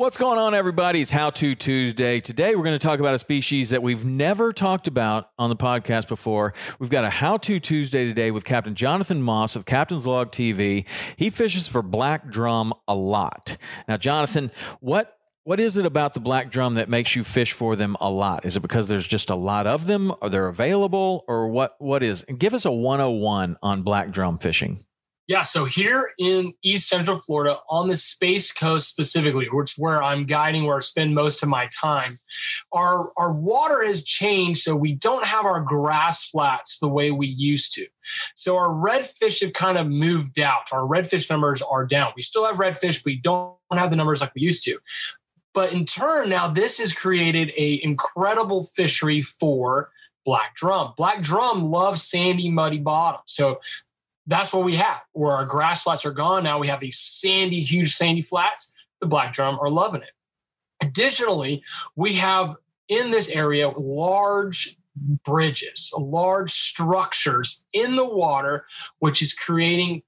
What's going on, everybody? It's How To Tuesday. Today, we're going to talk about a species that we've never talked about on the podcast before. We've got a How To Tuesday today with Captain Jonathan Moss of Captain's Log TV. He fishes for black drum a lot. Now, Jonathan, what what is it about the black drum that makes you fish for them a lot? Is it because there's just a lot of them? Are they available? Or what? What is? Give us a 101 on black drum fishing. Yeah, so here in East Central Florida, on the Space Coast specifically, which where I'm guiding, where I spend most of my time, our our water has changed, so we don't have our grass flats the way we used to. So our redfish have kind of moved out. Our redfish numbers are down. We still have redfish, but we don't have the numbers like we used to. But in turn, now this has created a incredible fishery for black drum. Black drum loves sandy, muddy bottoms. So that's what we have. Where our grass flats are gone, now we have these sandy, huge sandy flats. The black drum are loving it. Additionally, we have in this area large bridges, large structures in the water, which is creating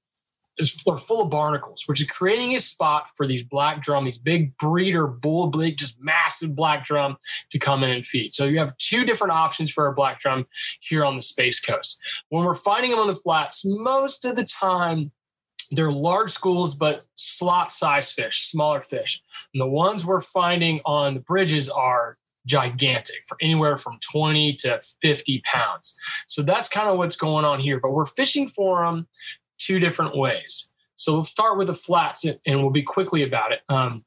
is they're full of barnacles, which is creating a spot for these black drum, these big breeder bull, big, just massive black drum to come in and feed. So you have two different options for a black drum here on the Space Coast. When we're finding them on the flats, most of the time they're large schools, but slot size fish, smaller fish. And the ones we're finding on the bridges are gigantic for anywhere from 20 to 50 pounds. So that's kind of what's going on here. But we're fishing for them two different ways. So we'll start with the flats and we'll be quickly about it. Um,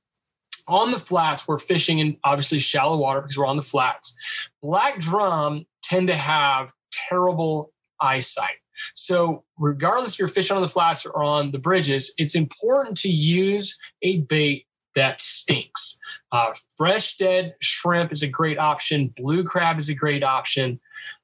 on the flats, we're fishing in obviously shallow water because we're on the flats. Black drum tend to have terrible eyesight. So, regardless if you're fishing on the flats or on the bridges, it's important to use a bait that stinks. Uh, fresh dead shrimp is a great option. Blue crab is a great option,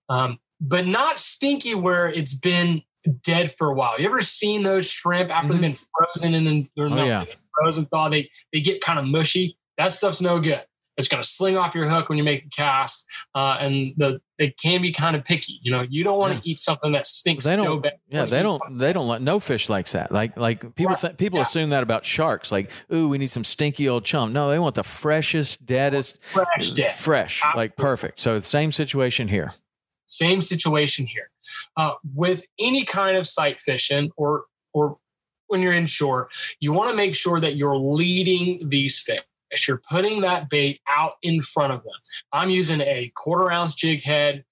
um, but not stinky where it's been dead for a while. You ever seen those shrimp after mm-hmm. they've been frozen and then they're oh, yeah. frozen thaw? They they get kind of mushy. That stuff's no good. It's going to sling off your hook when you make a cast, uh, and the they can be kind of picky. You know, you don't want to yeah. eat something that stinks they don't, so bad. Yeah, they don't. They don't let no fish likes that. Like like people th- people yeah. assume that about sharks. Like, ooh, we need some stinky old chum. No, they want the freshest, deadest, fresh, dead. fresh, Absolutely. like perfect. So same situation here. Same situation here. Uh, with any kind of sight fishing or or when you're inshore, you want to make sure that you're leading these fish. You're putting that bait out in front of them. I'm using a quarter ounce jig head.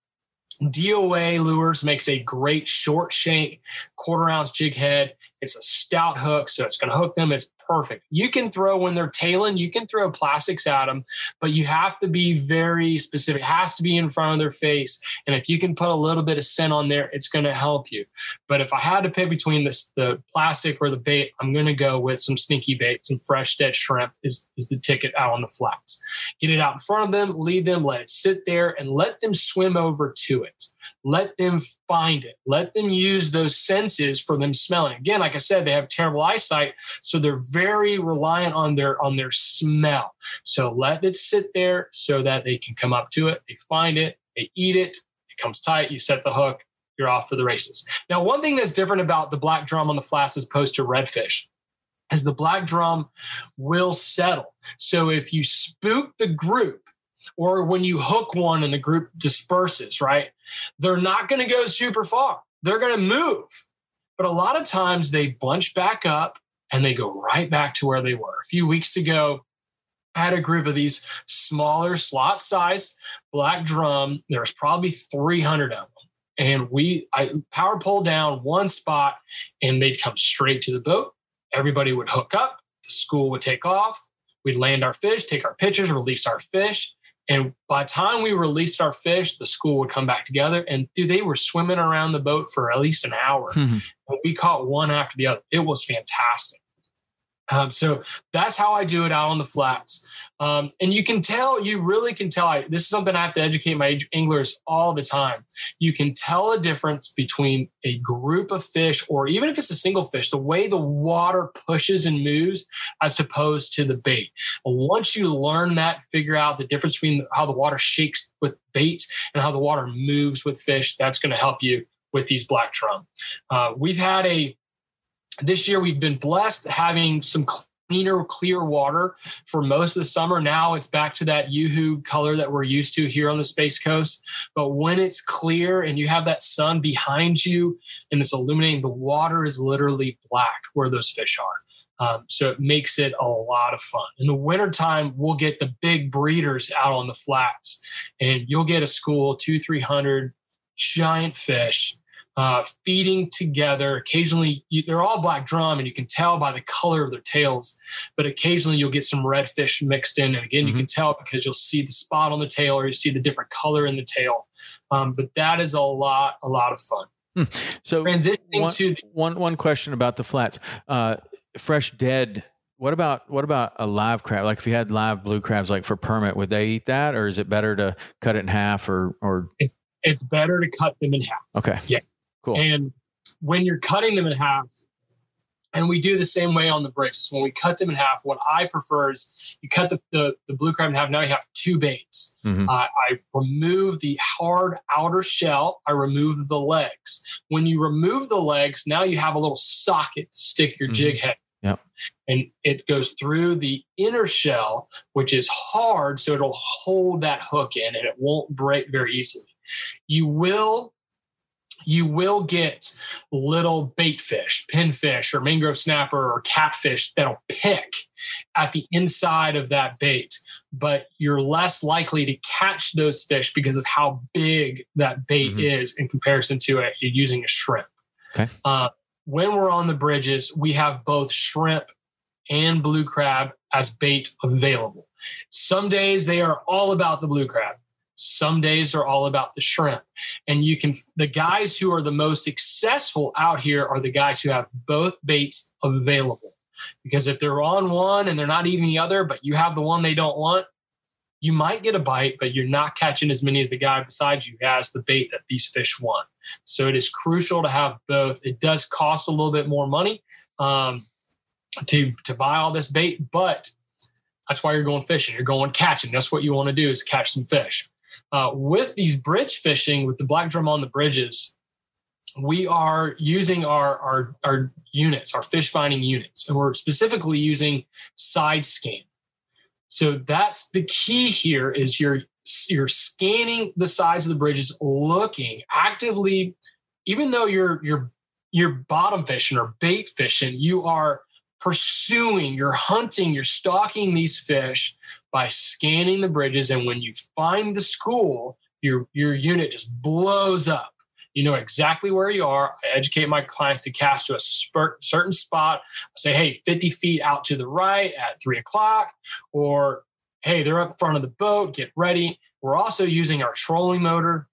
DOA Lures makes a great short shank quarter ounce jig head. It's a stout hook, so it's going to hook them. It's perfect. You can throw when they're tailing, you can throw plastics at them, but you have to be very specific. It has to be in front of their face. And if you can put a little bit of scent on there, it's going to help you. But if I had to pick between this, the plastic or the bait, I'm going to go with some stinky bait, some fresh dead shrimp is, is the ticket out on the flats. Get it out in front of them, lead them, let it sit there, and let them swim over to it. Let them find it. Let them use those senses for them smelling. Again, like I said, they have terrible eyesight, so they're very reliant on their on their smell. So let it sit there so that they can come up to it. They find it, they eat it, it comes tight. You set the hook, you're off for the races. Now, one thing that's different about the black drum on the flats as opposed to redfish is the black drum will settle. So if you spook the group, or when you hook one and the group disperses, right? They're not going to go super far. They're going to move. But a lot of times they bunch back up and they go right back to where they were. A few weeks ago, I had a group of these smaller slot size black drum. There was probably 300 of them. And we, I Power-Pole down one spot and they'd come straight to the boat. Everybody would hook up. The school would take off. We'd land our fish, take our pictures, release our fish. And by the time we released our fish, the school would come back together. And dude, they were swimming around the boat for at least an hour. Mm-hmm. And we caught one after the other. It was fantastic. Um, so that's how I do it out on the flats. Um, and you can tell, you really can tell. I, this is something I have to educate my anglers all the time. You can tell a difference between a group of fish, or even if it's a single fish, the way the water pushes and moves as opposed to the bait. once you learn that, figure out the difference between how the water shakes with bait and how the water moves with fish, that's going to help you with these black drum. Uh, we've had a this year, we've been blessed having some cleaner, clear water for most of the summer. Now it's back to that yoo-hoo color that we're used to here on the Space Coast. But when it's clear and you have that sun behind you and it's illuminating, the water is literally black where those fish are. Um, so it makes it a lot of fun. In the wintertime, we'll get the big breeders out on the flats and you'll get a school, two, 300 giant fish uh, feeding together. Occasionally, you, they're all black drum, and you can tell by the color of their tails. But occasionally, you'll get some redfish mixed in, and again, mm-hmm. you can tell because you'll see the spot on the tail, or you see the different color in the tail. Um, but that is a lot, a lot of fun. Hmm. So, transitioning one, to the- one one question about the flats, uh, fresh dead. What about what about a live crab? Like if you had live blue crabs, like for permit, would they eat that, or is it better to cut it in half, or or? it's better to cut them in half. Okay. Yeah. Cool. And when you're cutting them in half, and we do the same way on the bridges. When we cut them in half, what I prefer is you cut the, the, the blue crab in half. Now you have two baits. Mm-hmm. Uh, I remove the hard outer shell. I remove the legs. When you remove the legs, now you have a little socket to stick your mm-hmm. jig head. Yep. And it goes through the inner shell, which is hard, so it'll hold that hook in and it won't break very easily. You will you will get little bait fish, pinfish, or mangrove snapper, or catfish that'll pick at the inside of that bait. But you're less likely to catch those fish because of how big that bait mm-hmm. is in comparison to it using a shrimp. Okay. Uh, when we're on the bridges, we have both shrimp and blue crab as bait available. Some days they are all about the blue crab. Some days are all about the shrimp. And you can, the guys who are the most successful out here are the guys who have both baits available. Because if they're on one and they're not eating the other, but you have the one they don't want, you might get a bite, but you're not catching as many as the guy beside you has the bait that these fish want. So it is crucial to have both. It does cost a little bit more money um, to to buy all this bait, but that's why you're going fishing. You're going catching. That's what you want to do is catch some fish. Uh, with these bridge fishing, with the black drum on the bridges, we are using our, our, our units, our fish finding units, and we're specifically using side scan. So that's the key here is you're you're scanning the sides of the bridges, looking actively, even though you're you're you're bottom fishing or bait fishing, you are pursuing, you're hunting, you're stalking these fish by scanning the bridges. And when you find the school, your your unit just blows up You know exactly where you are. I educate my clients to cast to a certain spot. I say, hey, 50 feet out to the right at three o'clock, or hey, they're up front of the boat, get ready. We're also using our trolling motor.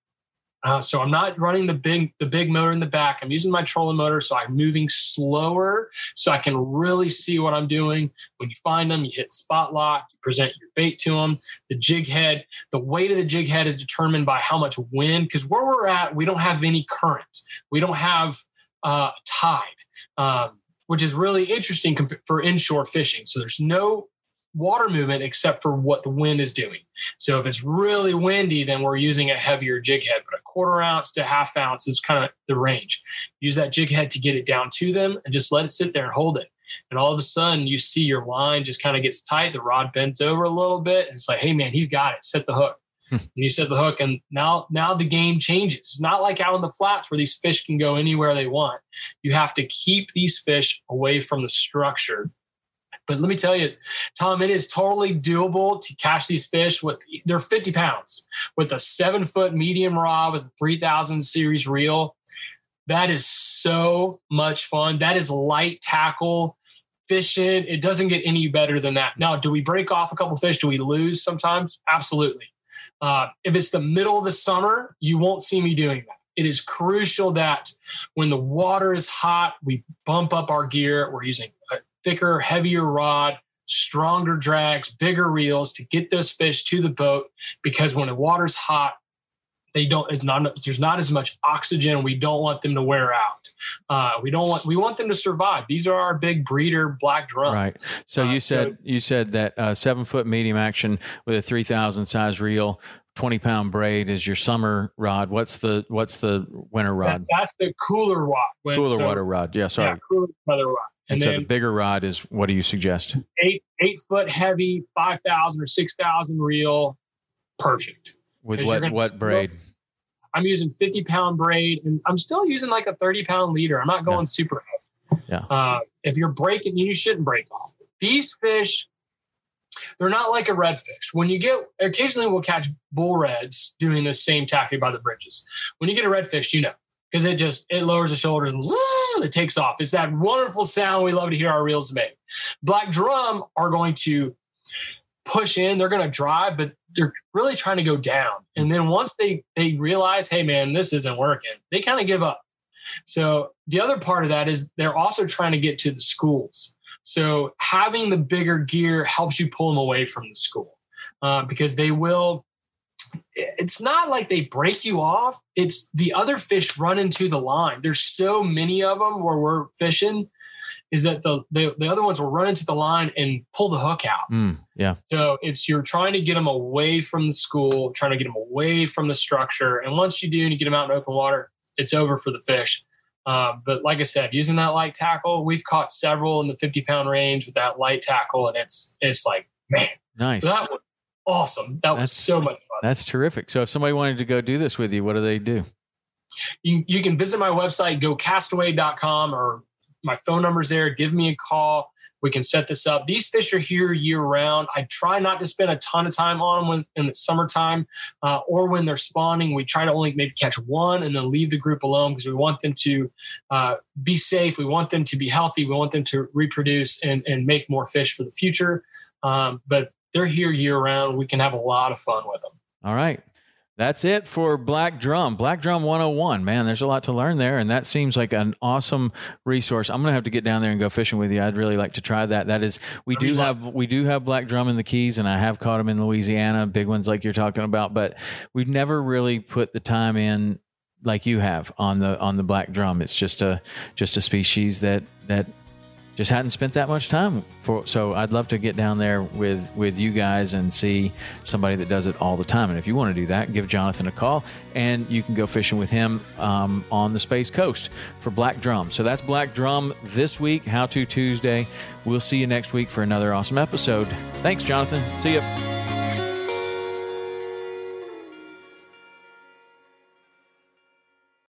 Uh, so I'm not running the big the big motor in the back. I'm using my trolling motor, so I'm moving slower, so I can really see what I'm doing. When you find them, you hit spot lock, you present your bait to them. The jig head, the weight of the jig head is determined by how much wind. Because where we're at, we don't have any current. We don't have uh, tide, um, which is really interesting for inshore fishing. So there's no water movement except for what the wind is doing. So if it's really windy, then we're using a heavier jig head, but quarter ounce to half ounce is kind of the range. Use that jig head to get it down to them and just let it sit there and hold it. And all of a sudden you see your line just kind of gets tight. The rod bends over a little bit. And it's like, hey man, he's got it. Set the hook. Hmm. and you set the hook and now now the game changes. It's not like out in the flats where these fish can go anywhere they want. You have to keep these fish away from the structure but let me tell you, Tom, it is totally doable to catch these fish with they're 50 pounds with a seven foot medium rod with 3000 series reel. That is so much fun. That is light tackle fishing. It doesn't get any better than that. Now, do we break off a couple fish? Do we lose sometimes? Absolutely. Uh, if it's the middle of the summer, you won't see me doing that. It is crucial that when the water is hot, we bump up our gear. We're using thicker, heavier rod, stronger drags, bigger reels to get those fish to the boat because when the water's hot, they don't it's not there's not as much oxygen. We don't want them to wear out. Uh, we don't want we want them to survive. These are our big breeder black drum right. So uh, you said so, you said that uh, seven foot medium action with a 3000 size reel 20 pound braid is your summer rod. What's the what's the winter rod? that, that's the cooler rod when, cooler so, water rod. Yeah sorry. Yeah, cooler weather rod and, and so the bigger rod is what do you suggest? Eight eight foot heavy, five thousand or six thousand reel, perfect. With what what braid? I'm using 50 pound braid, and I'm still using like a 30 pound leader. I'm not going yeah. super heavy. Yeah. Uh, if you're breaking, you shouldn't break off. These fish, they're not like a redfish. When you get occasionally, we'll catch bull reds doing the same tactic by the bridges. When you get a redfish, you know because it just it lowers the shoulders and takes off. It's that wonderful sound we love to hear our reels make. Black drum are going to push in, they're going to drive, but they're really trying to go down. And then once they they realize, hey man, this isn't working, they kind of give up. So the other part of that is they're also trying to get to the schools. So having the bigger gear helps you pull them away from the school uh, because they will it's not like they break you off. It's the other fish run into the line. There's so many of them where we're fishing is that the, the, the other ones will run into the line and pull the hook out. Mm, yeah. So it's you're trying to get them away from the school, trying to get them away from the structure. And once you do and you get them out in open water, it's over for the fish. Uh, but like I said, using that light tackle, we've caught several in the 50 pound range with that light tackle, and it's it's like man, nice. That one, awesome. That that's, was so much fun. That's terrific. So if somebody wanted to go do this with you, what do they do? You, you can visit my website, gocastaway.com, or my phone number's there. Give me a call. We can set this up. These fish are here year round. I try not to spend a ton of time on them when, in the summertime uh, or when they're spawning. We try to only maybe catch one and then leave the group alone because we want them to uh, be safe. We want them to be healthy. We want them to reproduce and, and make more fish for the future. Um, but they're here year round. We can have a lot of fun with them. All right. That's it for Black Drum. Black Drum 101. Man, there's a lot to learn there. And that seems like an awesome resource. I'm going to have to get down there and go fishing with you. I'd really like to try that. That is, we do have, we do have Black Drum in the Keys and I have caught them in Louisiana, big ones like you're talking about, but we've never really put the time in like you have on the, on the Black Drum. It's just a, just a species that, that just hadn't spent that much time for so I'd love to get down there with with you guys and see somebody that does it all the time. And if you want to do that give Jonathan a call and you can go fishing with him um, on the Space Coast for Black Drum. So that's Black Drum this week. How To Tuesday. We'll see you next week for another awesome episode. Thanks Jonathan. See you